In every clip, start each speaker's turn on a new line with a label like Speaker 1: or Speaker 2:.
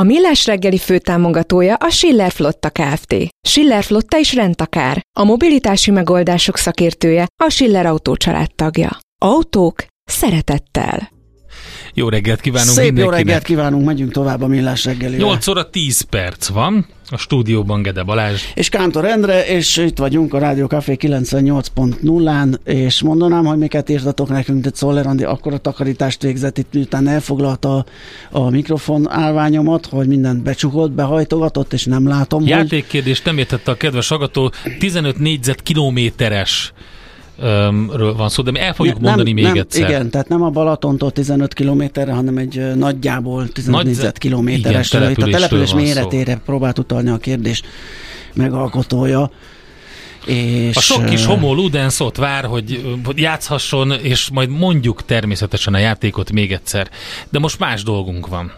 Speaker 1: A Millás reggeli főtámogatója a Schiller Flotta Kft. Schiller Flotta is rendtakár. A mobilitási megoldások szakértője a Schiller Autó tagja. Autók szeretettel.
Speaker 2: Jó reggelt kívánunk
Speaker 3: Szép
Speaker 2: mindenkinek.
Speaker 3: jó reggelt kívánunk, megyünk tovább a Millás reggelivel.
Speaker 2: 8 óra 10 perc van, a stúdióban Gede Balázs.
Speaker 3: És Kántor Endre, és itt vagyunk a Rádió Café 98.0-án, és mondanám, hogy miket írtatok nekünk, de Czoller Andi akkor a takarítást végzett itt, miután elfoglalta a, a mikrofon állványomat, hogy mindent becsukott, behajtogatott, és nem látom, hogy...
Speaker 2: Játékkérdést nem értette a kedves agató, 15 négyzetkilométeres ről van szó, de mi el fogjuk
Speaker 3: nem,
Speaker 2: mondani még
Speaker 3: nem,
Speaker 2: egyszer.
Speaker 3: Igen, tehát nem a Balatontól 15 kilométerre, hanem egy nagyjából 15
Speaker 2: Nagy-
Speaker 3: négyzetkilométeres. Itt a település
Speaker 2: van szó.
Speaker 3: méretére próbált utalni a kérdés megalkotója. És,
Speaker 2: A sok kis
Speaker 3: ö,
Speaker 2: homo ludens ott vár, hogy játszhasson, és majd mondjuk természetesen a játékot még egyszer. De most más dolgunk van.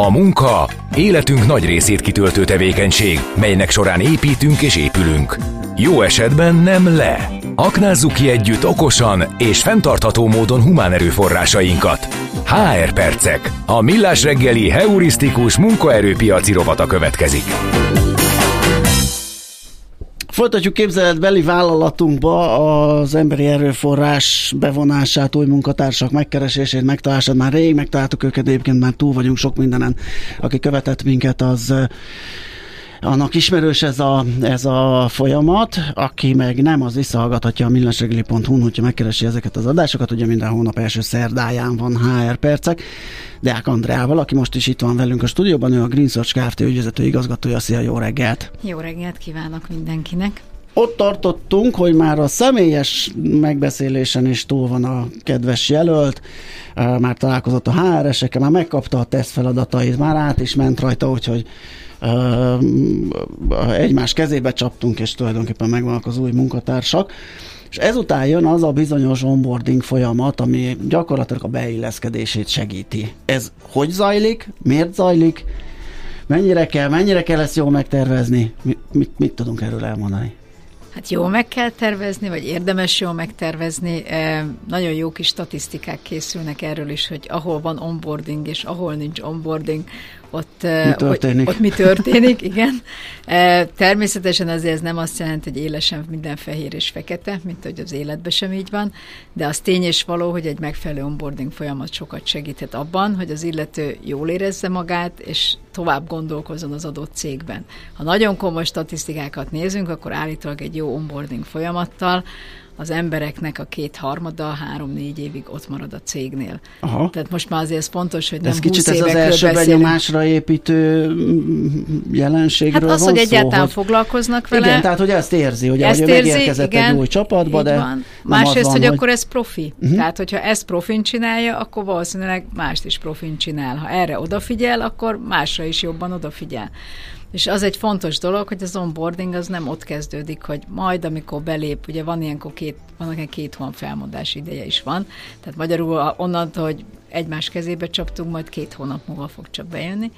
Speaker 4: A munka életünk nagy részét kitöltő tevékenység, melynek során építünk és épülünk. Jó esetben nem le. Aknázzuk ki együtt okosan és fenntartható módon humán erőforrásainkat. HR Percek. A millás reggeli heurisztikus munkaerőpiaci rovata következik.
Speaker 3: Folytatjuk képzeletbeli vállalatunkba az emberi erőforrás bevonását, új munkatársak megkeresését, megtalálását. Már rég megtaláltuk őket, egyébként már túl vagyunk sok mindenen. Aki követett minket, az annak ismerős ez a, ez a folyamat, aki meg nem, az visszahallgathatja a millásregeli.hu-n, hogyha megkeresi ezeket az adásokat, ugye minden hónap első szerdáján van HR percek. Deák Andreával, aki most is itt van velünk a stúdióban, ő a Green Search Kft. ügyvezető igazgatója. Szia, jó reggelt!
Speaker 5: Jó reggelt kívánok mindenkinek!
Speaker 3: Ott tartottunk, hogy már a személyes megbeszélésen is túl van a kedves jelölt, már találkozott a HR-esekkel, már megkapta a teszt feladatait, már át is ment rajta, úgyhogy egymás kezébe csaptunk, és tulajdonképpen megvannak az új munkatársak. És ezután jön az a bizonyos onboarding folyamat, ami gyakorlatilag a beilleszkedését segíti. Ez hogy zajlik? Miért zajlik? Mennyire kell, mennyire kell ezt jól megtervezni? Mit, mit, mit tudunk erről elmondani?
Speaker 5: Hát jól meg kell tervezni, vagy érdemes jól megtervezni. Eh, Nagyon jó kis statisztikák készülnek erről is, hogy ahol van onboarding és ahol nincs onboarding, ott
Speaker 3: Mi történik?
Speaker 5: Hogy, ott mi történik, igen. Természetesen azért ez nem azt jelenti, hogy élesen minden fehér és fekete, mint hogy az életben sem így van, de az tény és való, hogy egy megfelelő onboarding folyamat sokat segíthet abban, hogy az illető jól érezze magát, és tovább gondolkozzon az adott cégben. Ha nagyon komoly statisztikákat nézünk, akkor állítólag egy jó onboarding folyamattal az embereknek a kétharmada három-négy évig ott marad a cégnél.
Speaker 3: Aha.
Speaker 5: Tehát most már azért ez fontos, hogy nem
Speaker 3: ez kicsit
Speaker 5: 20
Speaker 3: ez az első
Speaker 5: beszélünk.
Speaker 3: benyomásra építő mm, jelenségről
Speaker 5: Hát az,
Speaker 3: van
Speaker 5: hogy
Speaker 3: szó,
Speaker 5: egyáltalán
Speaker 3: hogy...
Speaker 5: foglalkoznak vele.
Speaker 3: Igen, tehát hogy ezt érzi, hogy
Speaker 5: ezt
Speaker 3: ahogy
Speaker 5: érzi,
Speaker 3: megérkezett
Speaker 5: igen,
Speaker 3: egy új csapatba, de
Speaker 5: van. Másrészt,
Speaker 3: van,
Speaker 5: hogy, akkor ez profi.
Speaker 3: Mhm.
Speaker 5: Tehát, hogyha ezt profin csinálja, akkor valószínűleg mást is profin csinál. Ha erre odafigyel, akkor másra is jobban odafigyel. És az egy fontos dolog, hogy az onboarding az nem ott kezdődik, hogy majd, amikor belép, ugye van ilyenkor két, van ilyen két hónap felmondási ideje is van, tehát magyarul onnantól, hogy egymás kezébe csaptunk, majd két hónap múlva fog csak bejönni,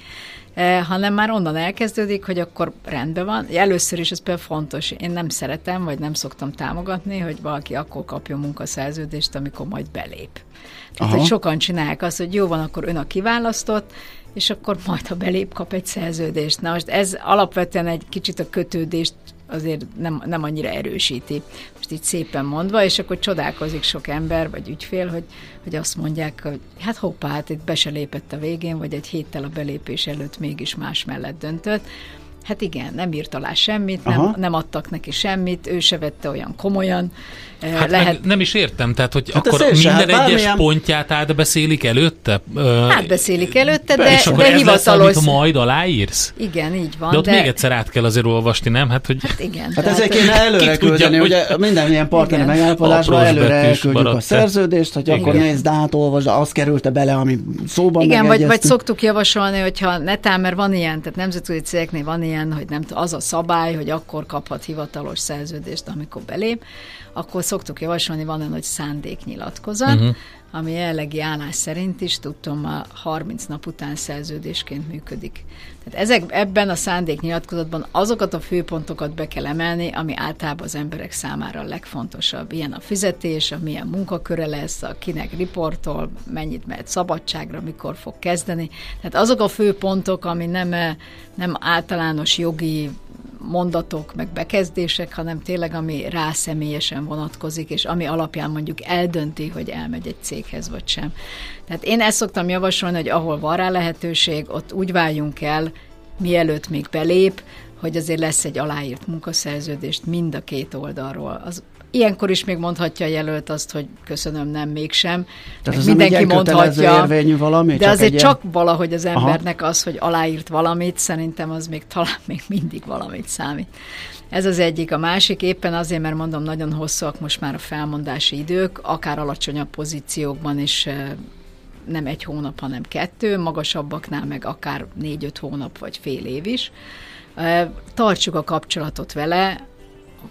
Speaker 5: eh, hanem már onnan elkezdődik, hogy akkor rendben van. Először is ez például fontos, én nem szeretem, vagy nem szoktam támogatni, hogy valaki akkor kapjon munkaszerződést, amikor majd belép. Tehát,
Speaker 3: Aha.
Speaker 5: hogy sokan csinálják azt, hogy jó van, akkor ön a kiválasztott, és akkor majd, ha belép, kap egy szerződést. Na most ez alapvetően egy kicsit a kötődést azért nem, nem annyira erősíti, most így szépen mondva, és akkor csodálkozik sok ember, vagy ügyfél, hogy, hogy azt mondják, hogy hát hoppá, hát itt be se lépett a végén, vagy egy héttel a belépés előtt mégis más mellett döntött. Hát igen, nem írt alá semmit,
Speaker 3: Aha.
Speaker 5: nem, nem adtak neki semmit, ő se vette olyan komolyan.
Speaker 2: Hát
Speaker 5: Lehet,
Speaker 2: meg nem is értem, tehát hogy
Speaker 3: Hát
Speaker 2: akkor minden
Speaker 3: hát
Speaker 2: egyes
Speaker 3: bármilyen-
Speaker 2: pontját átbeszélik előtte?
Speaker 5: Átbeszélik előtte, de,
Speaker 2: és akkor
Speaker 5: de
Speaker 2: ez lesz,
Speaker 5: hivatalos.
Speaker 2: amit majd aláírsz?
Speaker 5: Igen, így van.
Speaker 2: De ott még egyszer át kell azért olvasni, nem? Hát, hogy
Speaker 5: Hát igen.
Speaker 3: Hát ezért kéne előre küldeni,
Speaker 2: hogy-
Speaker 3: ugye minden ilyen partneri megállapodásban előre elküldjük a szerződést, hogy akkor
Speaker 5: Igen.
Speaker 3: nézd át, olvasd, az került bele, ami szóban
Speaker 5: Igen, vagy, vagy szoktuk javasolni, hogyha netán, mert van ilyen, tehát nemzetközi cégeknél van ilyen, ilyen, hogy nem az a szabály, hogy akkor kaphat hivatalos szerződést, amikor belép, akkor szoktuk javasolni, van olyan, hogy szándéknyilatkozat, uh-huh ami jelenlegi állás szerint is, tudtom, a 30 nap után szerződésként működik. Tehát ezek, ebben a szándéknyilatkozatban azokat a főpontokat be kell emelni, ami általában az emberek számára a legfontosabb. Ilyen a fizetés, a milyen munkaköre lesz, a kinek riportol, mennyit mehet szabadságra, mikor fog kezdeni. Tehát azok a főpontok, ami nem, nem általános jogi mondatok, meg bekezdések, hanem tényleg ami rá személyesen vonatkozik, és ami alapján mondjuk eldönti, hogy elmegy egy céghez vagy sem. Tehát én ezt szoktam javasolni, hogy ahol van rá lehetőség, ott úgy váljunk el, mielőtt még belép, hogy azért lesz egy aláírt munkaszerződést mind a két oldalról. Az Ilyenkor is még mondhatja a jelölt azt, hogy köszönöm, nem, mégsem.
Speaker 3: Tehát az mindenki mondhatja. Érvényű valami,
Speaker 5: de csak azért csak ilyen... valahogy az embernek Aha. az, hogy aláírt valamit, szerintem az még talán még mindig valamit számít. Ez az egyik. A másik éppen azért, mert mondom, nagyon hosszúak most már a felmondási idők, akár alacsonyabb pozíciókban is nem egy hónap, hanem kettő, magasabbaknál meg akár négy-öt hónap vagy fél év is. Tartsuk a kapcsolatot vele,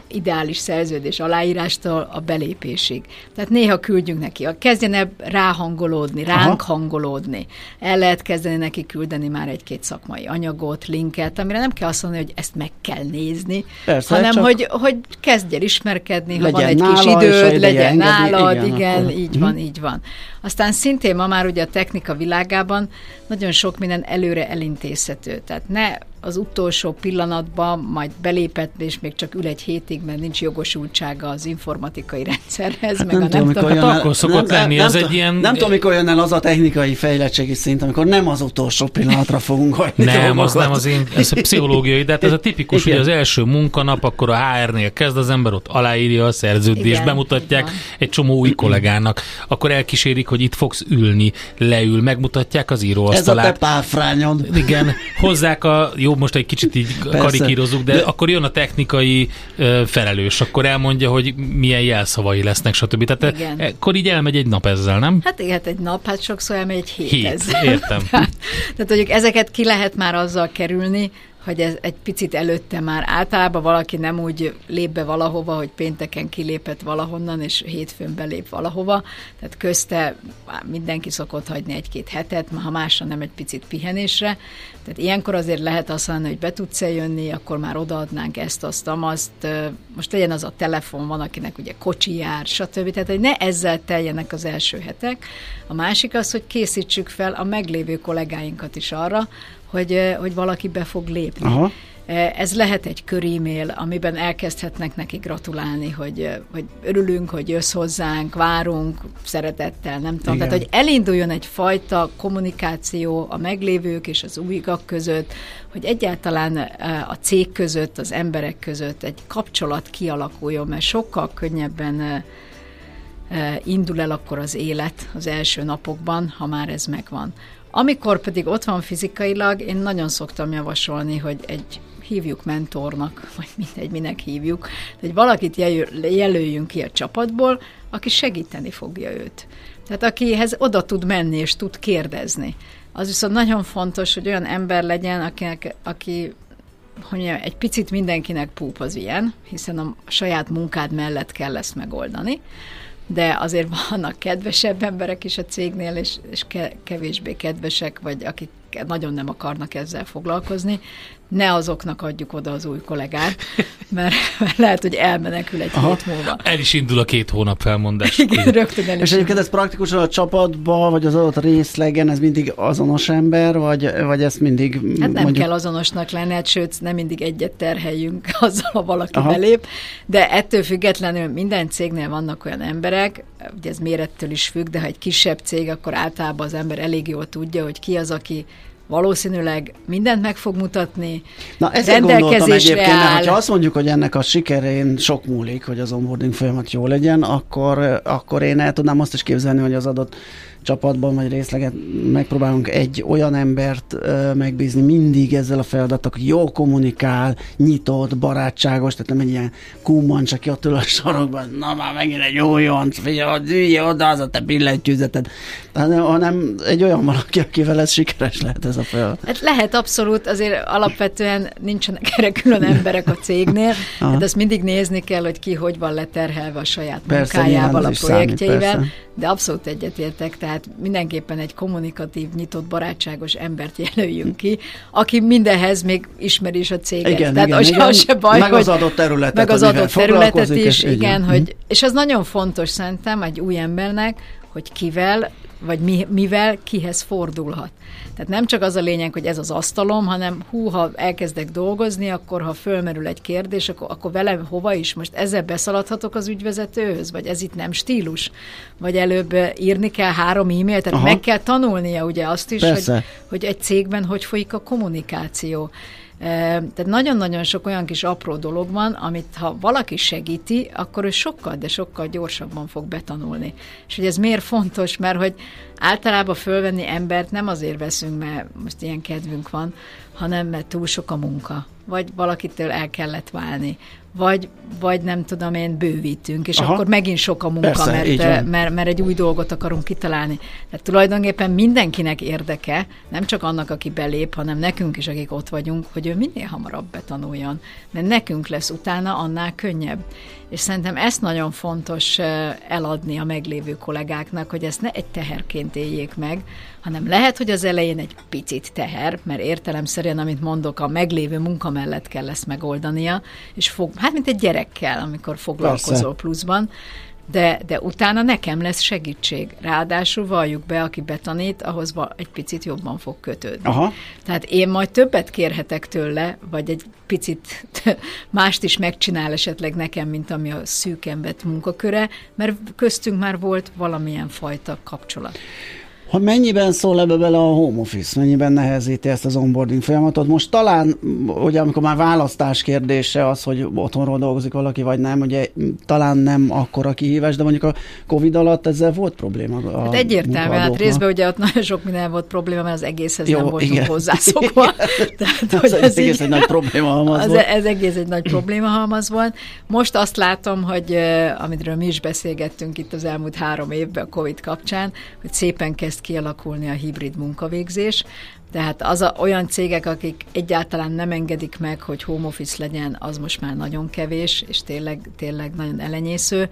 Speaker 5: ideális szerződés aláírástól a belépésig. Tehát néha küldjünk neki, kezdjen el ráhangolódni, ránk Aha. hangolódni. El lehet kezdeni neki küldeni már egy-két szakmai anyagot, linket, amire nem kell azt mondani, hogy ezt meg kell nézni, Persze, hanem csak hogy, hogy kezdj el ismerkedni, ha van egy kis időd, legyen nálad, igen, igen akkor. így van, mhm. így van. Aztán szintén ma már ugye a technika világában nagyon sok minden előre elintézhető. Tehát ne az utolsó pillanatban majd belépett, és még csak ül egy hétig, mert nincs jogosultsága az informatikai rendszerhez, hát meg nem a nem tudom,
Speaker 2: hát akkor szokott nem, lenni, nem, ez
Speaker 3: nem,
Speaker 2: egy ilyen...
Speaker 3: Nem tudom, mikor jön el az a technikai fejlettségi szint, amikor nem az utolsó pillanatra fogunk hagyni.
Speaker 2: Nem, az nem az én, ez a pszichológiai, de hát ez a tipikus, hogy az első munkanap, akkor a HR-nél kezd az ember, ott aláírja a szerződést, Igen, bemutatják egy csomó új kollégának, akkor elkísérik, hogy itt fogsz ülni, leül, megmutatják az íróasztalát.
Speaker 3: Ez a te párfrányod.
Speaker 2: Igen, hozzák a, jó, most egy kicsit így Persze. karikírozunk, de, de akkor jön a technikai uh, felelős, akkor elmondja, hogy milyen jelszavai lesznek, stb. Tehát igen. akkor így elmegy egy nap ezzel, nem?
Speaker 5: Hát igen, egy nap, hát sokszor elmegy egy hét,
Speaker 2: hét
Speaker 5: ezzel.
Speaker 2: Értem.
Speaker 5: tehát, tehát mondjuk ezeket ki lehet már azzal kerülni, hogy ez egy picit előtte már általában valaki nem úgy lép be valahova, hogy pénteken kilépett valahonnan, és hétfőn belép valahova, tehát közte mindenki szokott hagyni egy-két hetet, ha másra nem egy picit pihenésre, tehát ilyenkor azért lehet azt mondani, hogy be tudsz jönni, akkor már odaadnánk ezt, azt, azt. Most legyen az a telefon, van, akinek ugye kocsi jár, stb. Tehát, hogy ne ezzel teljenek az első hetek. A másik az, hogy készítsük fel a meglévő kollégáinkat is arra, hogy, hogy valaki be fog lépni. Aha. Ez lehet egy körímél, amiben elkezdhetnek neki gratulálni, hogy, hogy örülünk, hogy jössz hozzánk, várunk, szeretettel, nem tudom. Igen. Tehát, hogy elinduljon egy fajta kommunikáció a meglévők és az újak között, hogy egyáltalán a cég között, az emberek között egy kapcsolat kialakuljon, mert sokkal könnyebben indul el akkor az élet az első napokban, ha már ez megvan. Amikor pedig ott van fizikailag, én nagyon szoktam javasolni, hogy egy hívjuk mentornak, vagy mindegy, minek hívjuk, hogy valakit jelöljünk ki a csapatból, aki segíteni fogja őt. Tehát akihez oda tud menni és tud kérdezni. Az viszont nagyon fontos, hogy olyan ember legyen, akinek, aki hogy mondjam, egy picit mindenkinek púp az ilyen, hiszen a saját munkád mellett kell ezt megoldani de azért vannak kedvesebb emberek is a cégnél, és, és kevésbé kedvesek, vagy akik nagyon nem akarnak ezzel foglalkozni, ne azoknak adjuk oda az új kollégát, mert, mert lehet, hogy elmenekül egy Aha. hét múlva.
Speaker 2: El is indul a két hónap felmondás.
Speaker 5: Igen, rögtön
Speaker 3: el is És egyébként ez praktikusan a csapatban, vagy az adott részlegen, ez mindig azonos ember, vagy, vagy ezt mindig
Speaker 5: Hát nem mondjuk... kell azonosnak lenni, hát sőt, nem mindig egyet terheljünk azzal, ha valaki Aha. belép, de ettől függetlenül minden cégnél vannak olyan emberek, ugye ez mérettől is függ, de ha egy kisebb cég, akkor általában az ember elég jól tudja, hogy ki az, aki valószínűleg mindent meg fog mutatni.
Speaker 3: Na ezzel gondoltam egyébként, áll. ha azt mondjuk, hogy ennek a sikerén sok múlik, hogy az onboarding folyamat jó legyen, akkor, akkor én el tudnám azt is képzelni, hogy az adott csapatban vagy részleget megpróbálunk egy olyan embert ö, megbízni mindig ezzel a feladattal, hogy jó kommunikál, nyitott, barátságos, tehát nem egy ilyen kumman, csak ott ül a sarokban, na már megint egy olyan, figyelj, oda az a te billentyűzeted, hanem, hanem egy olyan valaki, akivel ez sikeres lehet ez a feladat.
Speaker 5: Hát lehet abszolút, azért alapvetően nincsenek erre külön emberek a cégnél, hát ezt mindig nézni kell, hogy ki hogy van leterhelve a saját persze, munkájával, a projektjeivel, számít, de abszolút egyetértek, tehát mindenképpen egy kommunikatív, nyitott, barátságos embert jelöljünk ki, aki mindenhez még ismeri is a céget.
Speaker 3: Igen,
Speaker 5: tehát
Speaker 3: igen,
Speaker 5: az,
Speaker 3: igen.
Speaker 5: se baj,
Speaker 3: meg
Speaker 5: hogy,
Speaker 3: az adott területet,
Speaker 5: meg az adott területet is,
Speaker 3: és
Speaker 5: igen,
Speaker 3: igen.
Speaker 5: hogy, és az nagyon fontos szerintem egy új embernek, hogy kivel, vagy mi, mivel kihez fordulhat. Tehát nem csak az a lényeg, hogy ez az asztalom, hanem hú, ha elkezdek dolgozni, akkor ha fölmerül egy kérdés, akkor, akkor velem hova is? Most ezzel beszaladhatok az ügyvezetőhöz? Vagy ez itt nem stílus? Vagy előbb írni kell három e-mailt? Tehát Aha. meg kell tanulnia ugye azt is, hogy, hogy egy cégben hogy folyik a kommunikáció. Tehát nagyon-nagyon sok olyan kis apró dolog van, amit ha valaki segíti, akkor ő sokkal, de sokkal gyorsabban fog betanulni. És hogy ez miért fontos, mert hogy általában fölvenni embert nem azért veszünk, mert most ilyen kedvünk van, hanem mert túl sok a munka, vagy valakitől el kellett válni, vagy, vagy nem tudom én, bővítünk, és Aha. akkor megint sok a munka, Persze, mert, mert, mert egy új dolgot akarunk kitalálni. Tehát tulajdonképpen mindenkinek érdeke, nem csak annak, aki belép, hanem nekünk is, akik ott vagyunk, hogy ő minél hamarabb betanuljon, mert nekünk lesz utána annál könnyebb. És szerintem ezt nagyon fontos eladni a meglévő kollégáknak, hogy ezt ne egy teherként éljék meg, hanem lehet, hogy az elején egy picit teher, mert értelemszerűen, amit mondok, a meglévő munka mellett kell ezt megoldania, és fog, hát mint egy gyerekkel, amikor foglalkozol Persze. pluszban, de, de utána nekem lesz segítség. Ráadásul valljuk be, aki betanít, ahhoz egy picit jobban fog kötődni. Aha. Tehát én majd többet kérhetek tőle, vagy egy picit mást is megcsinál esetleg nekem, mint ami a vett munkaköre, mert köztünk már volt valamilyen fajta kapcsolat.
Speaker 3: Ha mennyiben szól ebbe bele a home office, mennyiben nehezíti ezt az onboarding folyamatot? Most talán, ugye amikor már választás kérdése az, hogy otthonról dolgozik valaki, vagy nem, ugye talán nem akkora kihívás, de mondjuk a Covid alatt ezzel volt probléma. A
Speaker 5: hát egyértelmű, hát részben ugye ott nagyon sok minden volt probléma, mert az egészhez Jó, nem voltunk igen. hozzászokva.
Speaker 3: Tehát, hogy ez, ez egész így, egy nagy probléma halmaz
Speaker 5: volt. Ez egész egy nagy probléma halmaz volt. Most azt látom, hogy amitről mi is beszélgettünk itt az elmúlt három évben a Covid kapcsán, hogy szépen kezd kezd kialakulni a hibrid munkavégzés, tehát az a, olyan cégek, akik egyáltalán nem engedik meg, hogy home office legyen, az most már nagyon kevés, és tényleg, tényleg nagyon elenyésző.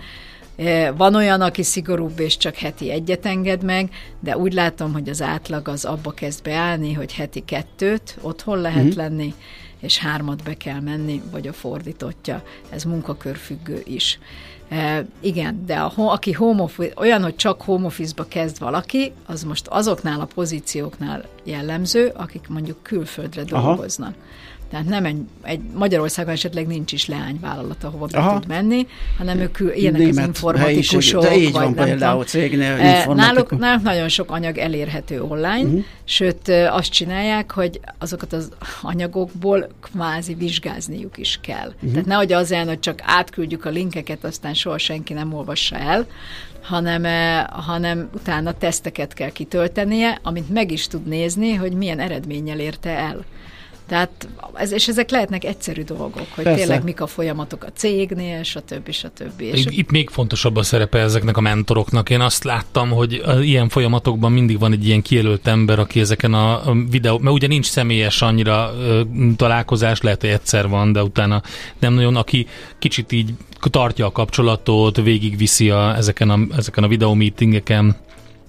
Speaker 5: E, van olyan, aki szigorúbb, és csak heti egyet enged meg, de úgy látom, hogy az átlag az abba kezd beállni, hogy heti kettőt otthon lehet mm-hmm. lenni, és hármat be kell menni, vagy a fordítottja. Ez munkakörfüggő is. E, igen, de a, aki home office, olyan, hogy csak home office-ba kezd valaki, az most azoknál a pozícióknál jellemző, akik mondjuk külföldre dolgoznak. Aha. Tehát nem egy, egy Magyarországon esetleg nincs is leányvállalat, ahova be tud menni, hanem ők ilyenek Német az informatikusok.
Speaker 3: De így van például cégnél
Speaker 5: náluk, náluk nagyon sok anyag elérhető online, uh-huh. sőt azt csinálják, hogy azokat az anyagokból kvázi vizsgázniuk is kell. Uh-huh. Tehát nehogy az olyan, hogy csak átküldjük a linkeket, aztán soha senki nem olvassa el, hanem, hanem utána teszteket kell kitöltenie, amit meg is tud nézni, hogy milyen eredménnyel érte el. Tehát, ez, és ezek lehetnek egyszerű dolgok, hogy Persze. tényleg mik a folyamatok a cégnél, stb. stb. És
Speaker 2: Itt még fontosabb a szerepe ezeknek a mentoroknak. Én azt láttam, hogy ilyen folyamatokban mindig van egy ilyen kijelölt ember, aki ezeken a videó, mert ugye nincs személyes annyira ö, találkozás, lehet, hogy egyszer van, de utána nem nagyon, aki kicsit így tartja a kapcsolatot, végigviszi a, ezeken a, ezeken a videómeetingeken.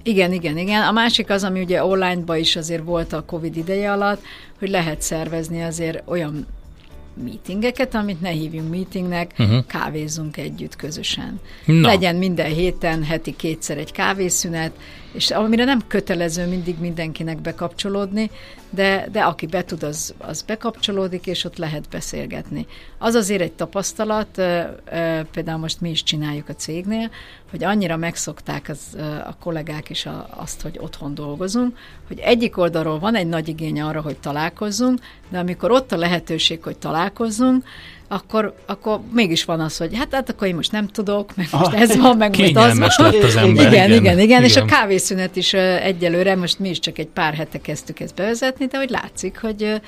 Speaker 5: Igen, igen, igen. A másik az, ami ugye online-ba is azért volt a Covid ideje alatt, hogy lehet szervezni azért olyan meetingeket, amit ne hívjunk meetingnek, uh-huh. kávézzunk együtt közösen. Na. Legyen minden héten, heti kétszer egy kávészünet, és amire nem kötelező mindig mindenkinek bekapcsolódni, de, de aki be tud, az, az bekapcsolódik, és ott lehet beszélgetni. Az azért egy tapasztalat, például most mi is csináljuk a cégnél, hogy annyira megszokták az, a kollégák is a, azt, hogy otthon dolgozunk, hogy egyik oldalról van egy nagy igény arra, hogy találkozzunk, de amikor ott a lehetőség, hogy találkozzunk, akkor, akkor mégis van az, hogy hát, hát akkor én most nem tudok, meg most ez van, meg most az van.
Speaker 2: lett az ember.
Speaker 5: Igen, igen, igen, és a
Speaker 2: Igen.
Speaker 5: kávészünet is egyelőre, most mi is csak egy pár hete kezdtük ezt bevezetni, de hogy látszik, hogy,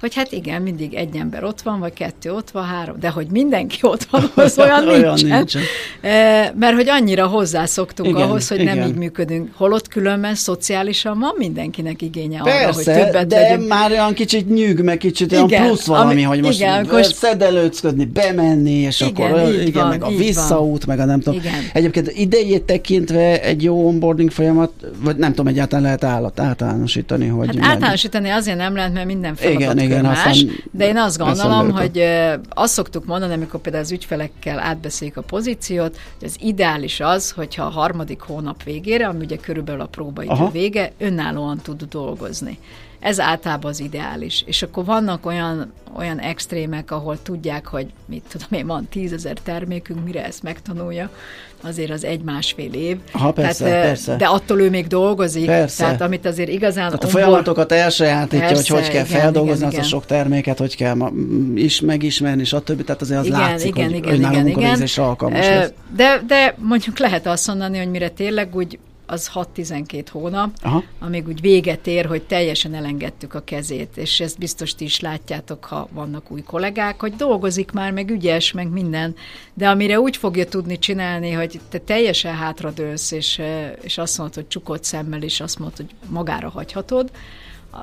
Speaker 5: hogy hát igen, mindig egy ember ott van, vagy kettő ott van, három, de hogy mindenki ott van, az olyan,
Speaker 3: Olyan
Speaker 5: nincsen.
Speaker 3: nincsen.
Speaker 5: E, Mert hogy annyira hozzászoktunk
Speaker 3: Igen,
Speaker 5: ahhoz, hogy nem
Speaker 3: igen.
Speaker 5: így működünk. Holott különben szociálisan van mindenkinek igénye arra, hogy
Speaker 3: Persze,
Speaker 5: többet
Speaker 3: de
Speaker 5: legyünk.
Speaker 3: már olyan kicsit nyűg, meg kicsit olyan
Speaker 5: Igen,
Speaker 3: plusz valami,
Speaker 5: ami-
Speaker 3: hogy most
Speaker 5: igen,
Speaker 3: igen,
Speaker 5: amikor-
Speaker 3: szedelőcködni, bemenni, és
Speaker 5: Igen,
Speaker 3: akkor olyan- igen,
Speaker 5: van,
Speaker 3: meg a visszaút, meg a nem tudom.
Speaker 5: Igen.
Speaker 3: Egyébként idejét tekintve egy jó onboarding folyamat, vagy nem tudom, egyáltalán lehet állat, általánosítani, hogy
Speaker 5: Hát általánosítani azért nem lehet, mert minden
Speaker 3: Igen,
Speaker 5: feladatkör
Speaker 3: igen,
Speaker 5: más,
Speaker 3: aztán
Speaker 5: de én azt gondolom, hogy azt szoktuk mondani, amikor például az ügyfelekkel átbeszéljük a pozíciót, hogy az ideális az, hogyha a harmadik hónap végére, ami ugye körülbelül a próbaidő
Speaker 3: Aha.
Speaker 5: vége, önállóan tud dolgozni. Ez általában az ideális. És akkor vannak olyan, olyan extrémek, ahol tudják, hogy mit tudom én, van tízezer termékünk, mire ezt megtanulja, azért az egy-másfél év.
Speaker 3: Aha, persze,
Speaker 5: tehát,
Speaker 3: persze.
Speaker 5: De attól ő még dolgozik,
Speaker 3: Persze.
Speaker 5: tehát amit azért igazán
Speaker 3: Tehát a
Speaker 5: onboard-
Speaker 3: folyamatokat elsajátítja, hogy
Speaker 5: Persze,
Speaker 3: hogy kell
Speaker 5: igen,
Speaker 3: feldolgozni
Speaker 5: igen,
Speaker 3: azt a
Speaker 5: igen.
Speaker 3: sok terméket, hogy kell ma, is megismerni, stb. Tehát azért az
Speaker 5: igen,
Speaker 3: látszik,
Speaker 5: igen,
Speaker 3: hogy,
Speaker 5: igen,
Speaker 3: hogy nálunk
Speaker 5: igen,
Speaker 3: a
Speaker 5: igen.
Speaker 3: alkalmas lesz.
Speaker 5: De, de mondjuk lehet azt mondani, hogy mire tényleg úgy az 6-12 hónap,
Speaker 3: Aha.
Speaker 5: amíg úgy véget ér, hogy teljesen elengedtük a kezét, és ezt biztos ti is látjátok, ha vannak új kollégák, hogy dolgozik már, meg ügyes, meg minden, de amire úgy fogja tudni csinálni, hogy te teljesen hátradőlsz, és, és azt mondod, hogy csukott szemmel, és azt mondod, hogy magára hagyhatod,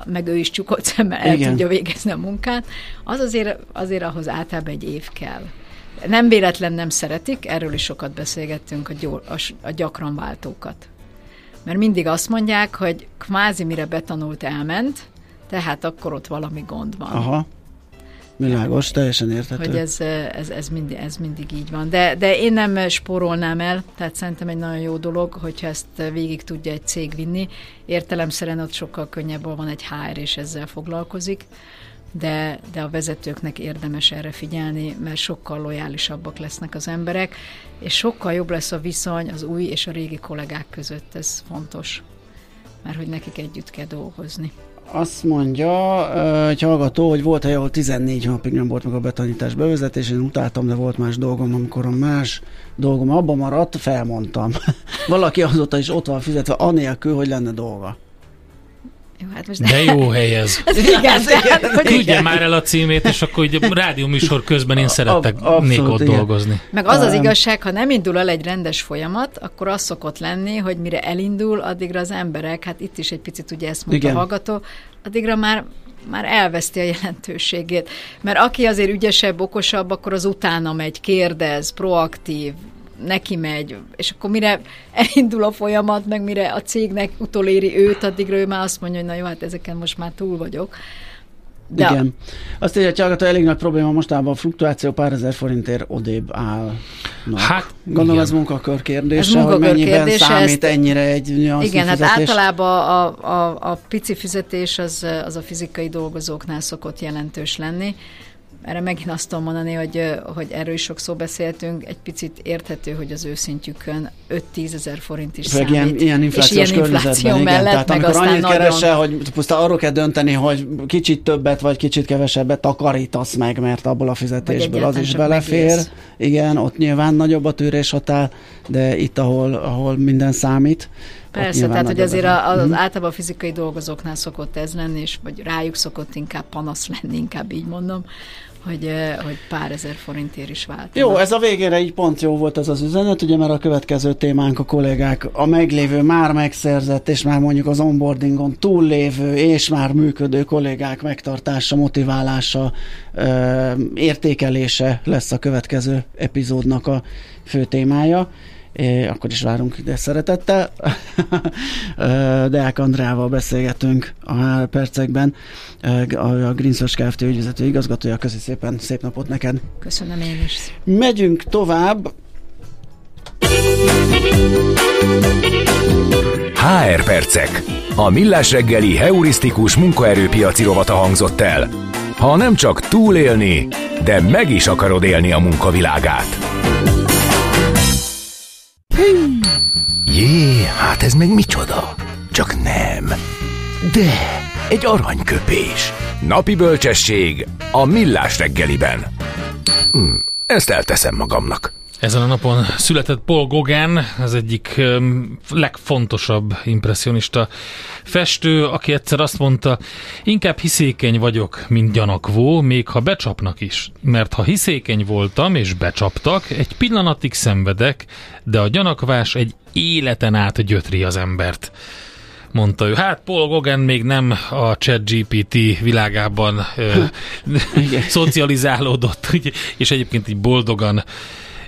Speaker 5: meg ő is csukott szemmel el
Speaker 3: Igen.
Speaker 5: tudja végezni a munkát, az azért, azért ahhoz általában egy év kell. Nem véletlen nem szeretik, erről is sokat beszélgettünk, a, gyor, a, a gyakran váltókat. Mert mindig azt mondják, hogy kvázi mire betanult elment, tehát akkor ott valami gond van.
Speaker 3: Aha. Világos, teljesen érthető.
Speaker 5: Hogy ez, ez, ez, mindig, ez mindig így van. De, de én nem spórolnám el, tehát szerintem egy nagyon jó dolog, hogyha ezt végig tudja egy cég vinni. Értelemszerűen ott sokkal könnyebb, van egy HR, és ezzel foglalkozik, de, de a vezetőknek érdemes erre figyelni, mert sokkal lojálisabbak lesznek az emberek, és sokkal jobb lesz a viszony az új és a régi kollégák között, ez fontos, mert hogy nekik együtt kell dolgozni.
Speaker 3: Azt mondja ö, egy hallgató, hogy volt hely, ahol 14 napig nem volt meg a betanítás bevezetés, én utáltam, de volt más dolgom, amikor a más dolgom abban maradt, felmondtam. Valaki azóta is ott van fizetve, anélkül, hogy lenne dolga.
Speaker 5: Jó, hát most
Speaker 2: De jó hely ez.
Speaker 5: Igen, tehát, hogy
Speaker 2: Küldje már el a címét, és akkor ugye rádióműsor közben én
Speaker 3: abszolút,
Speaker 2: nék ott
Speaker 3: igen.
Speaker 2: dolgozni.
Speaker 5: Meg az az igazság, ha nem indul el egy rendes folyamat, akkor az szokott lenni, hogy mire elindul, addigra az emberek, hát itt is egy picit ugye ezt mondta
Speaker 3: Igen.
Speaker 5: a hallgató, addigra már már elveszti a jelentőségét. Mert aki azért ügyesebb, okosabb, akkor az utána megy, kérdez, proaktív, neki megy, és akkor mire elindul a folyamat, meg mire a cégnek utoléri őt, addigra ő már azt mondja, hogy na jó, hát ezeken most már túl vagyok.
Speaker 3: De. Igen. Azt írja, hogy hallgató, elég nagy probléma mostában a fluktuáció pár ezer forintért odébb áll.
Speaker 2: Hát,
Speaker 3: Gondolom
Speaker 2: igen.
Speaker 3: ez munkakör kérdése,
Speaker 5: Ez
Speaker 3: hogy
Speaker 5: munkakör
Speaker 3: mennyiben
Speaker 5: kérdése,
Speaker 3: számít
Speaker 5: ezt-
Speaker 3: ennyire egy
Speaker 5: Igen, hát
Speaker 3: fizetés.
Speaker 5: általában a, a, a pici fizetés az, az a fizikai dolgozóknál szokott jelentős lenni. Erre megint azt tudom mondani, hogy, hogy erről is sokszor beszéltünk, egy picit érthető, hogy az őszintjükön 5-10 ezer forint is
Speaker 3: Főleg
Speaker 5: számít.
Speaker 3: ilyen, ilyen inflációs
Speaker 5: és ilyen infláció
Speaker 3: környezetben, igen.
Speaker 5: mellett,
Speaker 3: Tehát
Speaker 5: meg
Speaker 3: amikor annyit
Speaker 5: nagyon...
Speaker 3: keresel, hogy pusztán arról kell dönteni, hogy kicsit többet vagy kicsit kevesebbet takarítasz meg, mert abból a fizetésből az is belefér.
Speaker 5: megélsz.
Speaker 3: Igen, ott nyilván nagyobb a tűréshatár, de itt, ahol, ahol minden számít,
Speaker 5: Persze, tehát hogy azért
Speaker 3: ez
Speaker 5: a, az
Speaker 3: Mhm.
Speaker 5: általában a fizikai dolgozóknál szokott ez lenni, és vagy rájuk szokott inkább panasz lenni, inkább így mondom, hogy, hogy pár ezer forintért is vált.
Speaker 3: Jó, ez a végére így pont jó volt ez az üzenet, ugye, mert a következő témánk a kollégák a meglévő, már megszerzett, és már mondjuk az onboardingon túllévő, és már működő kollégák megtartása, motiválása, értékelése lesz a következő epizódnak a fő témája. Akkor is várunk ide szeretettel. Deák Andrával beszélgetünk a percekben, a Green Search Kft. ügyvezető igazgatója. Köszi szépen, szép napot neked!
Speaker 5: Köszönöm én is.
Speaker 3: Megyünk tovább.
Speaker 4: HR percek. A millás reggeli heurisztikus munkaerőpiaci rovata hangzott el. Ha nem csak túlélni, de meg is akarod élni a munkavilágát. Jé, hát ez meg micsoda? Csak nem. De, egy aranyköpés. Napi bölcsesség a millás reggeliben. Hmm, ezt elteszem magamnak.
Speaker 2: Ezen a napon született Paul Gauguin, az egyik legfontosabb impressionista festő, aki egyszer azt mondta, inkább hiszékeny vagyok, mint gyanakvó, még ha becsapnak is. Mert ha hiszékeny voltam és becsaptak, egy pillanatig szenvedek, de a gyanakvás egy életen át gyötri az embert mondta ő. Hát Paul Gauguin még nem a chat GPT világában ö, szocializálódott, és egyébként így boldogan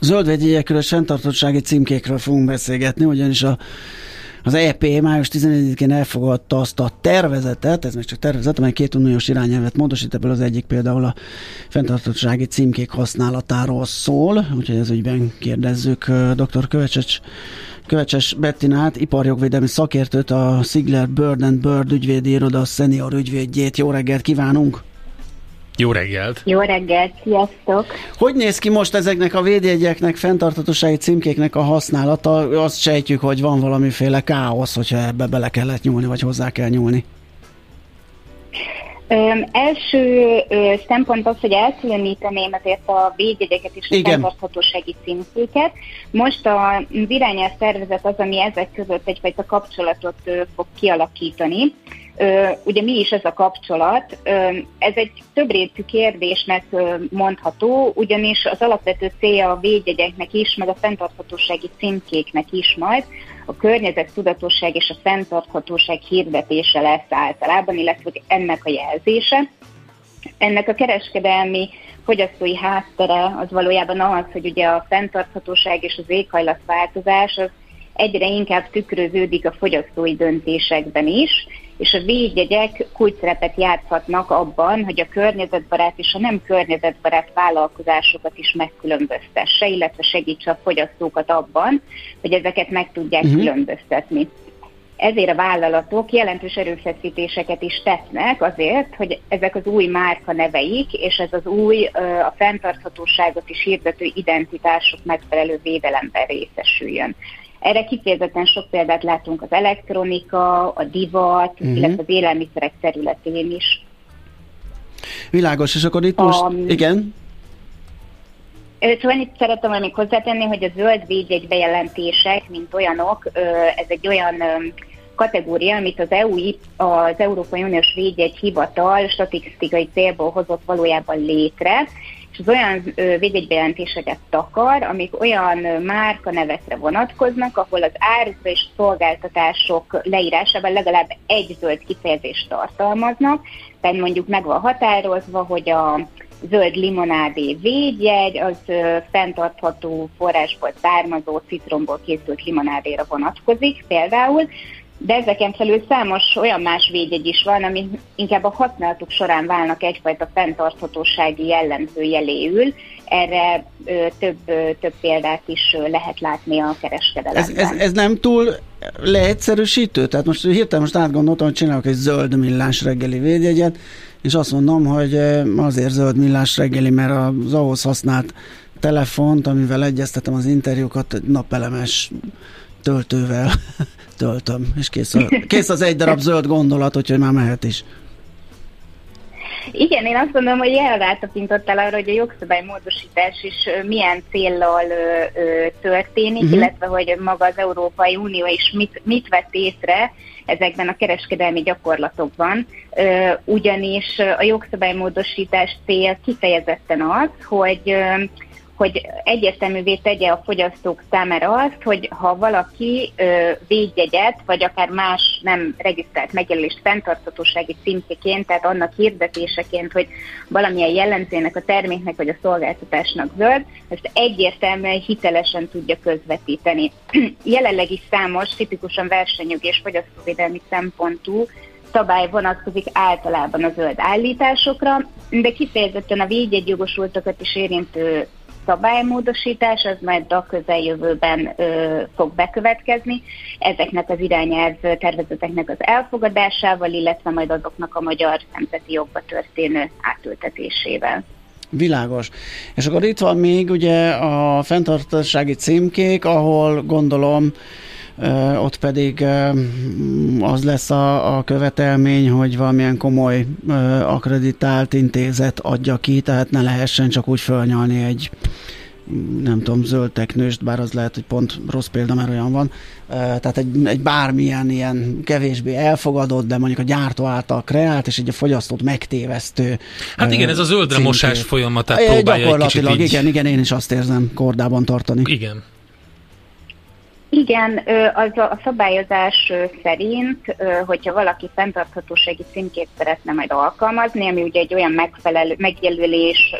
Speaker 3: Zöld vegyélyekről és fenntartottsági címkékről fogunk beszélgetni, ugyanis a az EP május 14-én elfogadta azt a tervezetet, ez még csak tervezet, amely két uniós irányelvet módosít, ebből az egyik például a fenntartottsági címkék használatáról szól, úgyhogy ez ügyben kérdezzük dr. Kövecses Kövecses Bettinát, iparjogvédelmi szakértőt, a Sigler Bird and Bird ügyvédi iroda senior ügyvédjét. Jó reggelt kívánunk!
Speaker 2: Jó reggelt!
Speaker 6: Jó reggelt, sziasztok!
Speaker 3: Hogy néz ki most ezeknek a védjegyeknek, fenntartatósági címkéknek a használata? Azt sejtjük, hogy van valamiféle káosz, hogyha ebbe bele kellett nyúlni, vagy hozzá kell nyúlni.
Speaker 6: Ö, első ö, szempont az, hogy elkülöníteném azért a védjegyeket és a fenntarthatósági címkéket. Most a irányelv tervezet az, ami ezek között egyfajta kapcsolatot ö, fog kialakítani. Ugye mi is ez a kapcsolat? Ez egy többrétű kérdésnek mondható, ugyanis az alapvető célja a védjegyeknek is, meg a fenntarthatósági címkéknek is majd a környezet tudatosság és a fenntarthatóság hirdetése lesz általában, illetve ennek a jelzése. Ennek a kereskedelmi fogyasztói háttere az valójában az, hogy ugye a fenntarthatóság és az éghajlatváltozás az egyre inkább tükröződik a fogyasztói döntésekben is, és a védjegyek kulcsrepet játszhatnak abban, hogy a környezetbarát és a nem környezetbarát vállalkozásokat is megkülönböztesse, illetve segítse a fogyasztókat abban, hogy ezeket meg tudják uh-huh. különböztetni. Ezért a vállalatok jelentős erőfeszítéseket is tesznek azért, hogy ezek az új márka neveik, és ez az új, a fenntarthatóságot is hirdető identitások megfelelő védelemben részesüljön. Erre kifejezetten sok példát látunk az elektronika, a divat, uh-huh. illetve az élelmiszerek területén is.
Speaker 3: Világos, és akkor itt a, most, igen?
Speaker 6: Szóval itt szeretem még hozzátenni, hogy a zöld védjegy bejelentések, mint olyanok, ez egy olyan kategória, amit az EU, az Európai Uniós Védjegy Hivatal statisztikai célból hozott valójában létre, és az olyan védjegybejelentéseket takar, amik olyan márka nevekre vonatkoznak, ahol az árukra és szolgáltatások leírásában legalább egy zöld kifejezést tartalmaznak, tehát mondjuk meg van határozva, hogy a zöld limonádé védjegy, az fenntartható forrásból származó citromból készült limonádéra vonatkozik például, de ezeken felül számos olyan más védjegy is van, ami inkább a használatuk során válnak egyfajta fenntarthatósági jellemző jeléül. Erre ö, több, ö, több példát is ö, lehet látni a kereskedelemben.
Speaker 3: Ez, ez, ez nem túl leegyszerűsítő? Tehát most hirtelen most átgondoltam, hogy csinálok egy zöld millás reggeli védjegyet, és azt mondom, hogy azért zöld millás reggeli, mert az ahhoz használt telefont, amivel egyeztetem az interjúkat, napelemes töltővel töltöm, és kész, a, kész az egy darab zöld gondolat, úgyhogy már mehet is.
Speaker 6: Igen, én azt gondolom, hogy jel rátapintottál arra, hogy a jogszabálymódosítás is milyen céllal ö, ö, történik, uh-huh. illetve hogy maga az Európai Unió is mit, mit vett észre ezekben a kereskedelmi gyakorlatokban, ö, ugyanis a jogszabálymódosítás cél kifejezetten az, hogy ö, hogy egyértelművé tegye a fogyasztók számára azt, hogy ha valaki ö, védjegyet, vagy akár más nem regisztrált megjelölést fenntarthatósági címkéként, tehát annak hirdetéseként, hogy valamilyen jellemzőnek a terméknek vagy a szolgáltatásnak zöld, ezt egyértelműen hitelesen tudja közvetíteni. Jelenleg is számos, tipikusan versenyjogi és fogyasztóvédelmi szempontú szabály vonatkozik általában a zöld állításokra, de kifejezetten a védjegyjogosultakat is érintő szabálymódosítás, az majd a közeljövőben ö, fog bekövetkezni. Ezeknek az irányelv tervezeteknek az elfogadásával, illetve majd azoknak a magyar nemzeti jogba történő átültetésével.
Speaker 3: Világos. És akkor itt van még ugye a fenntartósági címkék, ahol gondolom ott pedig az lesz a, a követelmény, hogy valamilyen komoly akreditált intézet adja ki, tehát ne lehessen csak úgy fölnyalni egy nem tudom, zöld teknőst, bár az lehet, hogy pont rossz példa, mert olyan van. Tehát egy, egy bármilyen ilyen kevésbé elfogadott, de mondjuk a gyártó által kreált, és egy a fogyasztót megtévesztő.
Speaker 2: Hát igen, ez a zöldre mosás folyamatát próbálja egy kicsit
Speaker 3: igen, igen, én is azt érzem kordában tartani.
Speaker 2: Igen.
Speaker 6: Igen, az a szabályozás szerint, hogyha valaki fenntarthatósági címkét szeretne majd alkalmazni, ami ugye egy olyan megfelelő, megjelölés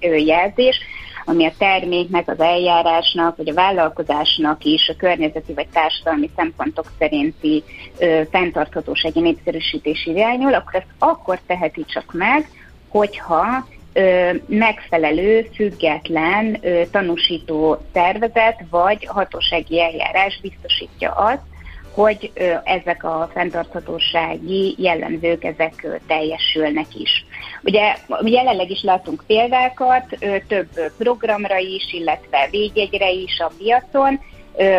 Speaker 6: jelzés, ami a terméknek, az eljárásnak, vagy a vállalkozásnak is a környezeti vagy társadalmi szempontok szerinti fenntarthatósági népszerűsítési irányul, akkor ezt akkor teheti csak meg, hogyha megfelelő, független tanúsító szervezet vagy hatósági eljárás biztosítja azt, hogy ezek a fenntarthatósági jellemzők ezek teljesülnek is. Ugye jelenleg is látunk példákat, több programra is, illetve védjegyre is a piacon,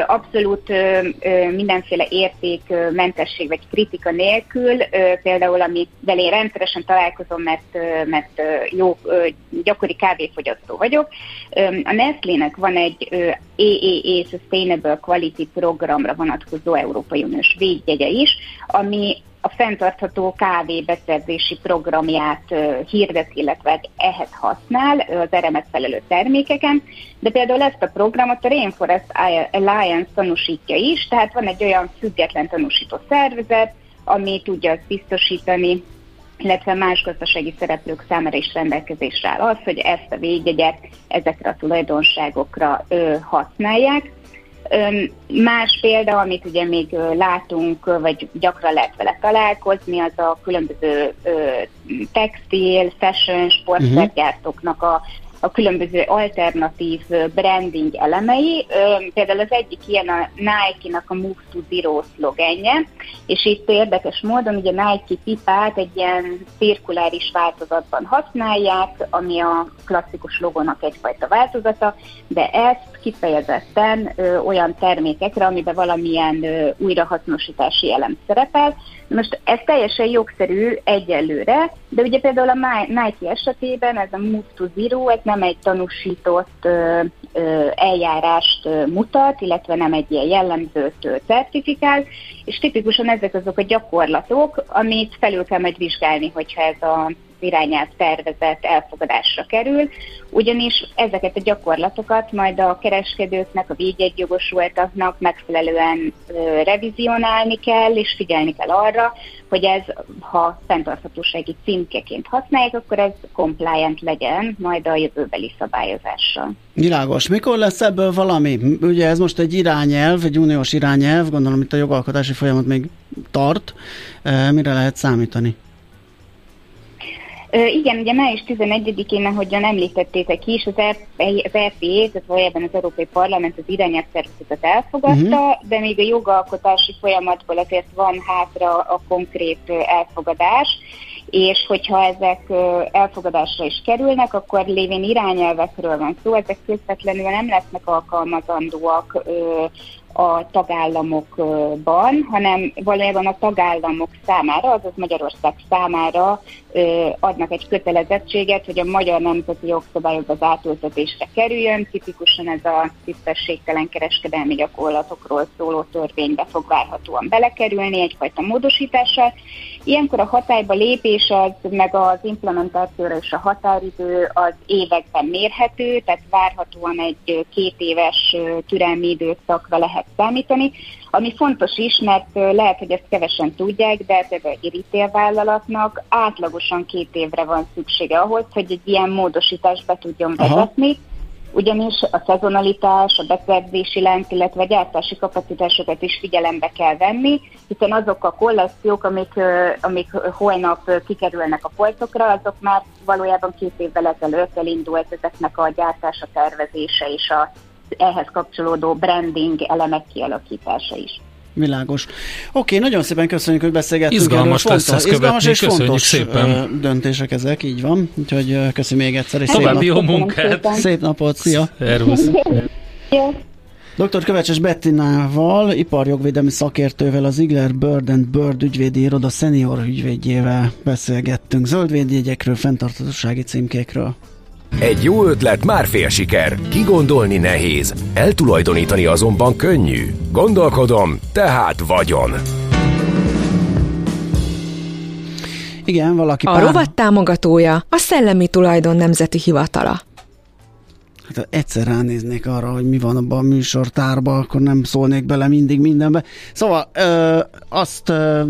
Speaker 6: abszolút mindenféle értékmentesség vagy kritika nélkül, például amivel én rendszeresen találkozom, mert, mert jó, gyakori kávéfogyasztó vagyok. A Nestlé-nek van egy EEE Sustainable Quality programra vonatkozó Európai Uniós védjegye is, ami a fenntartható kávé beszerzési programját hirdet, illetve ehhez használ az erre megfelelő termékeken, de például ezt a programot a Rainforest Alliance tanúsítja is, tehát van egy olyan független tanúsító szervezet, ami tudja azt biztosítani, illetve más gazdasági szereplők számára is rendelkezésre áll az, hogy ezt a védjegyet ezekre a tulajdonságokra ö, használják. Más példa, amit ugye még látunk, vagy gyakran lehet vele találkozni, az a különböző textil, fashion, sportszergyártóknak a a különböző alternatív branding elemei. Például az egyik ilyen a Nike-nak a Move to Zero szlogenje, és itt érdekes módon ugye Nike pipát egy ilyen cirkuláris változatban használják, ami a klasszikus logónak egyfajta változata, de ezt kifejezetten olyan termékekre, amiben valamilyen újrahasznosítási elem szerepel. Most ez teljesen jogszerű egyelőre, de ugye például a Nike esetében ez a Move to Zero, ez nem egy tanúsított ö, ö, eljárást ö, mutat, illetve nem egy ilyen jellemzőt certifikál, és tipikusan ezek azok a gyakorlatok, amit felül kell majd vizsgálni, hogyha ez a irányelv tervezet elfogadásra kerül, ugyanis ezeket a gyakorlatokat majd a kereskedőknek, a védjegyjogosultaknak megfelelően ö, revizionálni kell, és figyelni kell arra, hogy ez, ha fenntarthatósági címkeként használják, akkor ez compliant legyen majd a jövőbeli szabályozással.
Speaker 3: Világos. Mikor lesz ebből valami? Ugye ez most egy irányelv, egy uniós irányelv, gondolom itt a jogalkotási folyamat még tart. Mire lehet számítani?
Speaker 6: Igen, ugye május 11-én, ahogyan említettétek is, az, RPE, tehát valójában az Európai Parlament az irányelvtervezetet elfogadta, uh-huh. de még a jogalkotási folyamatból azért van hátra a konkrét elfogadás, és hogyha ezek elfogadásra is kerülnek, akkor lévén irányelvekről van szó, ezek közvetlenül nem lesznek alkalmazandóak a tagállamokban, hanem valójában a tagállamok számára, azaz Magyarország számára adnak egy kötelezettséget, hogy a magyar nemzeti jogszabályok az átültetésre kerüljön. Tipikusan ez a tisztességtelen kereskedelmi gyakorlatokról szóló törvénybe fog várhatóan belekerülni egyfajta módosítással. Ilyenkor a hatályba lépés az, meg az implementációra és a határidő az években mérhető, tehát várhatóan egy két éves türelmi időszakra lehet számítani, ami fontos is, mert lehet, hogy ezt kevesen tudják, de például egy retail átlagosan két évre van szüksége ahhoz, hogy egy ilyen módosítást be tudjon vezetni. ugyanis a szezonalitás, a beszerzési lánc, illetve a gyártási kapacitásokat is figyelembe kell venni, hiszen azok a kollekciók, amik, amik holnap kikerülnek a polcokra, azok már valójában két évvel ezelőtt elindult ezeknek a gyártása, tervezése és a ehhez kapcsolódó branding elemek kialakítása is.
Speaker 3: Világos. Oké, nagyon szépen köszönjük, hogy beszélgettünk.
Speaker 2: Izgalmas erről. lesz ezt Izgalmas és fontos
Speaker 3: szépen. döntések ezek, így van. Úgyhogy köszönjük még egyszer. És
Speaker 2: További jó munkát.
Speaker 3: Szép napot, szia.
Speaker 2: Szervusz.
Speaker 3: Dr. Kövecses Bettinával, iparjogvédelmi szakértővel, az Igler Bird and Bird ügyvédi iroda senior ügyvédjével beszélgettünk zöldvédjegyekről, fenntartatósági címkékről.
Speaker 4: Egy jó ötlet már fél siker, kigondolni nehéz, eltulajdonítani azonban könnyű. Gondolkodom, tehát vagyon.
Speaker 3: Igen, valaki
Speaker 1: A pár... rovat támogatója a Szellemi Tulajdon Nemzeti Hivatala.
Speaker 3: Hát egyszer ránéznék arra, hogy mi van abban a műsortárban, akkor nem szólnék bele mindig mindenbe. Szóval ö, azt ö,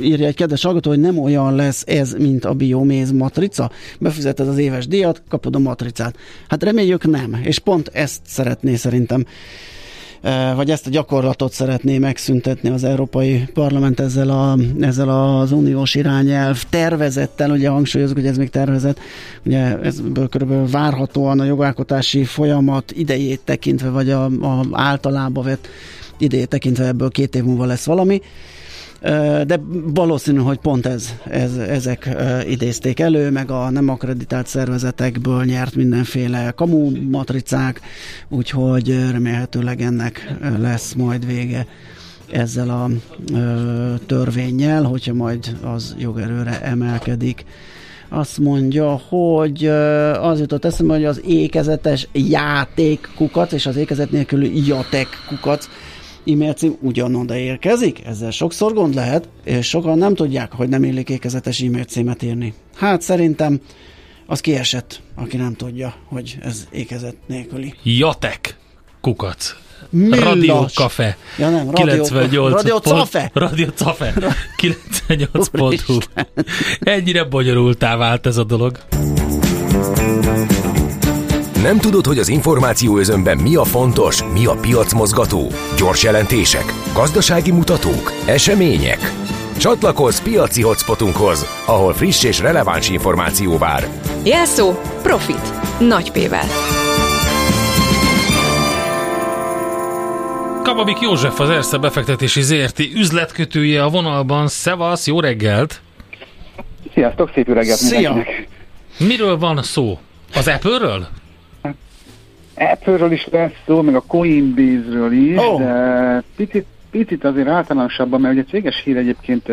Speaker 3: írja egy kedves hallgató, hogy nem olyan lesz ez, mint a bioméz matrica. Befizeted az éves díjat, kapod a matricát. Hát reméljük nem, és pont ezt szeretné szerintem vagy ezt a gyakorlatot szeretné megszüntetni az Európai Parlament ezzel, a, ezzel az uniós irányelv tervezettel, ugye hangsúlyozunk, hogy ez még tervezet, ugye ezből körülbelül várhatóan a jogalkotási folyamat idejét tekintve, vagy a, a általában vett idejét tekintve ebből két év múlva lesz valami de valószínű, hogy pont ez, ez, ezek idézték elő, meg a nem akreditált szervezetekből nyert mindenféle kamu matricák, úgyhogy remélhetőleg ennek lesz majd vége ezzel a ö, törvényel, hogyha majd az jogerőre emelkedik. Azt mondja, hogy az jutott eszembe, hogy az ékezetes játék kukac és az ékezet nélküli jatek kukac e-mail cím ugyanoda érkezik, ezzel sokszor gond lehet, és sokan nem tudják, hogy nem illik ékezetes e-mail címet írni. Hát szerintem az kiesett, aki nem tudja, hogy ez ékezet nélküli.
Speaker 2: Jatek, kukac.
Speaker 3: Millas.
Speaker 2: Radio Café.
Speaker 3: Ja nem, radio, 98 Radio Cafe.
Speaker 2: Radio Cafe. 98.hu. Ennyire bonyolultá vált ez a dolog.
Speaker 4: Nem tudod, hogy az információ özönben mi a fontos, mi a piacmozgató? Gyors jelentések, gazdasági mutatók, események? Csatlakozz piaci hotspotunkhoz, ahol friss és releváns információ vár.
Speaker 1: Jelszó Profit. Nagy P-vel.
Speaker 2: Kababik József, az Erste befektetési ZRT üzletkötője a vonalban. Szevasz, jó reggelt!
Speaker 7: Sziasztok, szép reggelt
Speaker 3: Szia.
Speaker 7: mindenkinek!
Speaker 2: Miről van szó? Az Apple-ről?
Speaker 7: Apple-ről is lesz szó, meg a Coinbase-ről is,
Speaker 3: Oh.
Speaker 7: de picit, picit azért általánosabban, mert ugye céges hír egyébként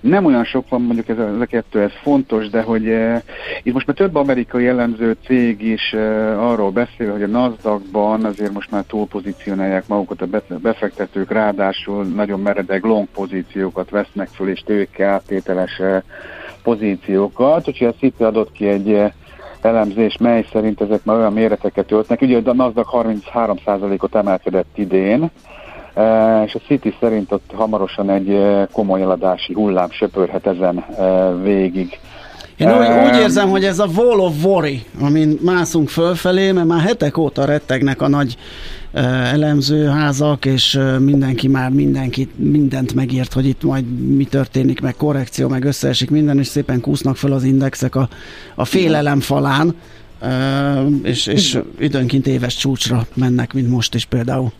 Speaker 7: nem olyan sok van, mondjuk ez a, ez a kettő, ez fontos, de hogy itt most már több amerikai jellemző cég is arról beszél, hogy a NASDAQ-ban azért most már túl pozícionálják magukat a be- befektetők, ráadásul nagyon meredek long pozíciókat vesznek föl, és tőke áttételes pozíciókat, úgyhogy a Citi adott ki egy elemzés, mely szerint ezek már olyan méreteket öltnek. Ugye a NASDAQ 33%-ot emelkedett idén, e, és a City szerint ott hamarosan egy e, komoly eladási hullám söpörhet ezen e, végig.
Speaker 3: Én úgy, úgy érzem, hogy ez a wall of worry, amin mászunk fölfelé, mert már hetek óta rettegnek a nagy uh, elemzőházak, és uh, mindenki már mindenkit, mindent megírt, hogy itt majd mi történik, meg korrekció, meg összeesik minden, és szépen kúsznak föl az indexek a, a félelem falán, uh, és, és időnként éves csúcsra mennek, mint most is például.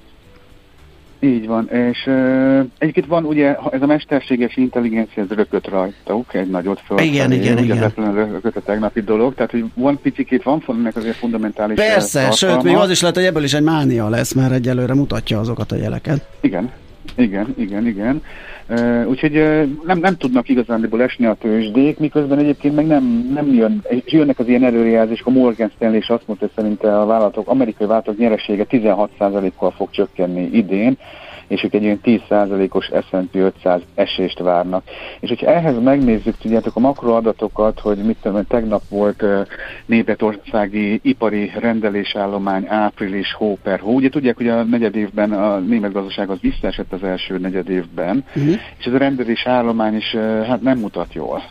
Speaker 7: Így van, és uh, egyébként van ugye ez a mesterséges intelligencia, ez rököt rajtuk, egy nagyot föl.
Speaker 3: Igen, igen, igen.
Speaker 7: rököt a tegnapi dolog, tehát hogy van picikét, van ennek azért fundamentális
Speaker 3: Persze,
Speaker 7: tartalma.
Speaker 3: sőt, még az is lehet, hogy ebből is egy mánia lesz, mert egyelőre mutatja azokat a jeleket.
Speaker 7: Igen, igen, igen, igen. Uh, úgyhogy uh, nem, nem tudnak igazándiból esni a tőzsdék, miközben egyébként meg nem, nem jön, és jönnek az ilyen előrejelzések, a Morgan Stanley is azt mondta, hogy szerinte a vállalatok, amerikai vállalatok nyeresége 16%-kal fog csökkenni idén, és ők egy ilyen 10%-os S&P 500 esést várnak. És hogyha ehhez megnézzük, tudjátok, a makroadatokat, hogy mit tudom, tegnap volt németországi ipari rendelésállomány április hó per hó. Ugye tudják, hogy a negyed évben a német gazdaság az visszaesett az első negyed évben,
Speaker 3: Uh-huh.
Speaker 7: és ez a rendelés állomány is hát nem mutat jól.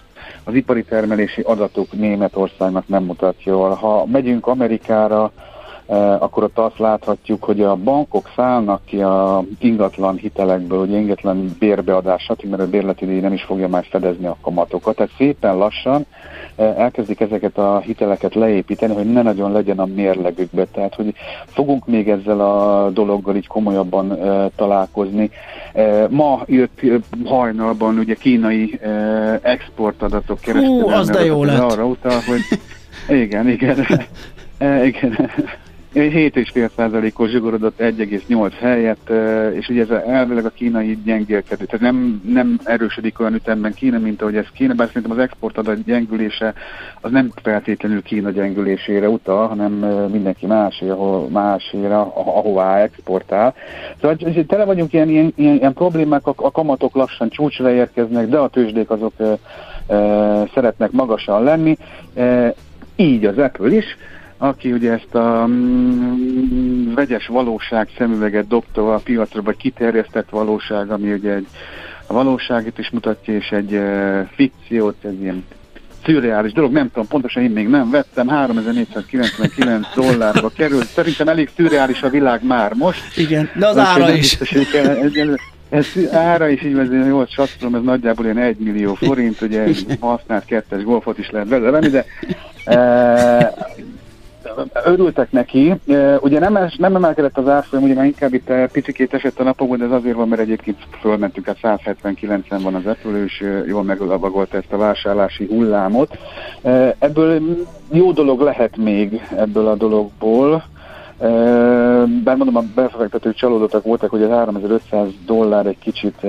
Speaker 7: Az ipari termelési adatok Németországnak nem mutat jól. Ha megyünk Amerikára, akkor ott azt láthatjuk, hogy a bankok szállnak ki a ingatlan hitelekből, hogy ingatlan bérbeadás, stb., mert a bérletidíj nem is fogja már fedezni a kamatokat. Tehát szépen lassan elkezdik ezeket a hiteleket leépíteni, hogy ne nagyon legyen a mérlegükbe. Tehát, hogy fogunk még ezzel a dologgal így komolyabban találkozni. Ma jött hajnalban ugye kínai exportadatok kereskedelmi
Speaker 3: Hú, az de jó lett.
Speaker 7: arra utal, hogy igen, igen. igen. 7,5%-os zsugorodott 1,8 helyett, és ugye ez elvileg a kínai gyengélkedő, tehát nem, nem erősödik olyan ütemben Kína, mint ahogy ez Kína, bár szerintem az exportadat gyengülése az nem feltétlenül Kína gyengülésére utal, hanem mindenki másé, ahol másére, ahová exportál. Szóval tele vagyunk ilyen, ilyen, ilyen, problémák, a, a kamatok lassan csúcsra érkeznek, de a tőzsdék azok e, e, szeretnek magasan lenni, e, így az Apple is, aki ugye ezt a mm, vegyes valóság szemüveget dobta a piacra, vagy kiterjesztett valóság, ami ugye egy a valóságit is mutatja, és egy fikciót, egy ilyen szürreális dolog, nem tudom, pontosan én még nem vettem, 3499 dollárba került, szerintem elég szürreális a világ már most.
Speaker 3: Igen, de az ára is.
Speaker 7: Ez ára is így vezén, jól satszolom, ez nagyjából ilyen 1 millió forint, ugye használt kettes golfot is lehet belőle de e, örültek neki. Ugye nem, es, nem emelkedett az árfolyam, ugye már inkább itt picikét esett a napokban, de ez azért van, mert egyébként fölmentünk, hát 179-en van az Apple, és jól meglavagolta ezt a vásárlási hullámot. Ebből jó dolog lehet még ebből a dologból, bár mondom, a befektetők csalódottak voltak, hogy az 3500 dollár egy kicsit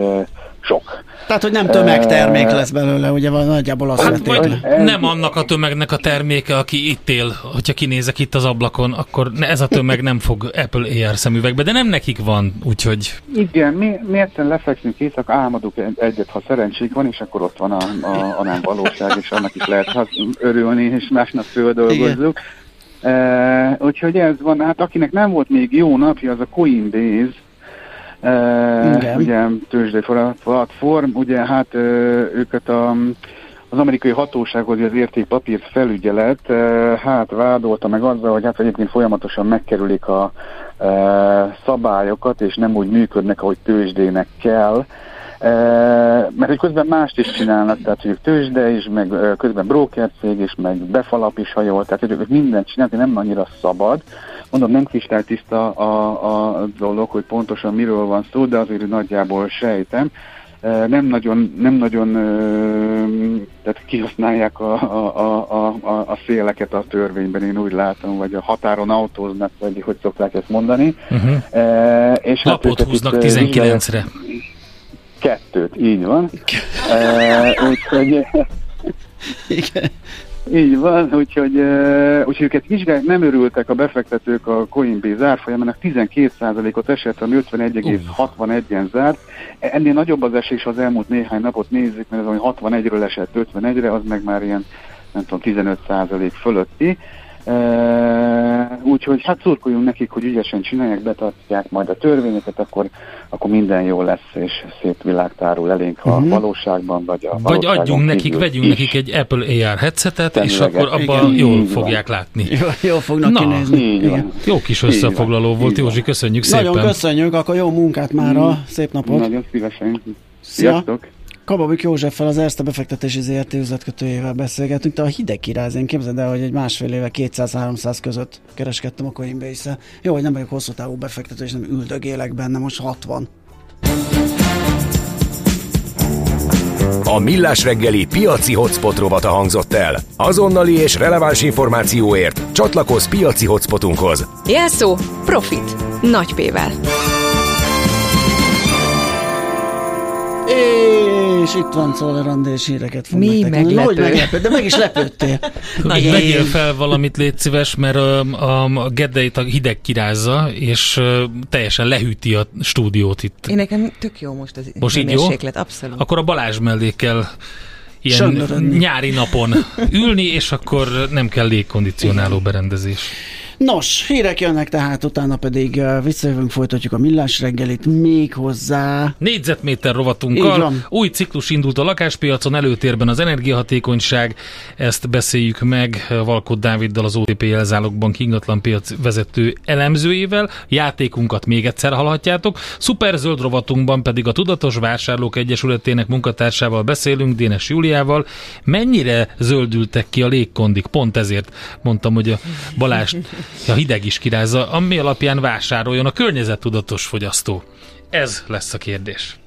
Speaker 7: sok.
Speaker 3: Tehát, hogy nem tömegtermék lesz belőle, ugye van nagyjából azt
Speaker 2: hát, vagy nem annak a tömegnek a terméke, aki itt él, hogyha kinézek itt az ablakon, akkor ez a tömeg nem fog Apple AR szemüvegbe, de nem nekik van, úgyhogy...
Speaker 7: Igen, mi, miért lefekszünk éjszaka, álmodunk egyet, ha szerencsénk van, és akkor ott van a, a, a nem valóság, és annak is lehet örülni, és másnap földolgozzuk. Uh, úgyhogy ez van, hát akinek nem volt még jó napja, az a Coinbase, Ugye tőzsdei platform, ugye hát őket a, az amerikai hatósághoz, az értékpapír felügyelet hát vádolta meg azzal, hogy hát egyébként folyamatosan megkerülik a uh, szabályokat, és nem úgy működnek, ahogy tőzsdének kell. Mert hogy közben mást is csinálnak, tehát hogy tőzsde is, meg közben broker cég is, meg befalap is hajol, tehát hogy ők mindent csinálnak, nem annyira szabad. Mondom, nem kristálytiszta a, a dolog, hogy pontosan miről van szó, de azért nagyjából sejtem. Nem nagyon, nem nagyon tehát kihasználják a, a, a, a, a széleket a törvényben, én úgy látom, vagy a határon autóznak, vagy hogy szokták ezt mondani.
Speaker 2: Uh-huh. E, és hát Lapot hát húznak 19-re.
Speaker 7: Kettőt, így van. e, úgyhogy... Igen. Így van, úgyhogy, uh, úgyhogy őket vizsgálják, nem örültek a befektetők a Coinbase árfolyamának, 12%-ot esett, ami 51,61-en zárt. Ennél nagyobb az esés az elmúlt néhány napot nézzük, mert az, ami 61-ről esett 51-re, az meg már ilyen, nem tudom, 15% fölötti. Úgyhogy hát szurkoljunk nekik, hogy ügyesen csinálják, betartják majd a törvényeket, akkor, akkor minden jó lesz, és szép világ tárul elénk, ha uh-huh. valóságban, vagy a
Speaker 2: Vagy adjunk nekik, vegyünk is. nekik egy Apple AR headsetet, és akkor abban Igen, jól fogják van. látni.
Speaker 3: Jó, jól fognak Na, kinézni.
Speaker 2: Jó kis összefoglaló volt, Józsi, köszönjük szépen.
Speaker 3: Nagyon köszönjük, akkor jó munkát már a szép napot.
Speaker 7: Nagyon szívesen. Sziasztok!
Speaker 3: Kababik Józseffel, az Erste befektetési ZRT üzletkötőjével beszélgetünk. Te a hideg kiráz, én képzeld el, hogy egy másfél éve 200-300 között kereskedtem a coinbase Jó, hogy nem vagyok hosszú távú befektető, és nem üldögélek benne, most 60.
Speaker 4: A Millás reggeli piaci hotspot rovata hangzott el. Azonnali és releváns információért csatlakozz piaci hotspotunkhoz.
Speaker 1: Jelszó Profit. Nagy P-vel.
Speaker 3: És itt van Szoller és híreket fog
Speaker 1: Mi meglepő. Hogy
Speaker 3: meglepő, de meg is lepődtél.
Speaker 2: Na, vegyél fel valamit, légy szíves, mert a, a, a Geddeit a hideg kirázza, és teljesen lehűti a stúdiót itt.
Speaker 1: Én nekem tök jó most az most így jó? abszolút.
Speaker 2: Akkor a Balázs mellé kell ilyen Söndörönni. nyári napon ülni, és akkor nem kell légkondicionáló berendezés.
Speaker 3: Nos, hírek jönnek tehát, utána pedig visszajövünk, folytatjuk a millás reggelit még hozzá.
Speaker 2: Négyzetméter rovatunkkal. Új ciklus indult a lakáspiacon, előtérben az energiahatékonyság. Ezt beszéljük meg Valkod Dáviddal, az OTP jelzálogbank ingatlan piac vezető elemzőjével. Játékunkat még egyszer hallhatjátok. Szuper zöld rovatunkban pedig a Tudatos Vásárlók Egyesületének munkatársával beszélünk, Dénes Júliával. Mennyire zöldültek ki a légkondik? Pont ezért mondtam, hogy a Balázs a hideg is kirázza, ami alapján vásároljon a környezettudatos fogyasztó. Ez lesz a kérdés.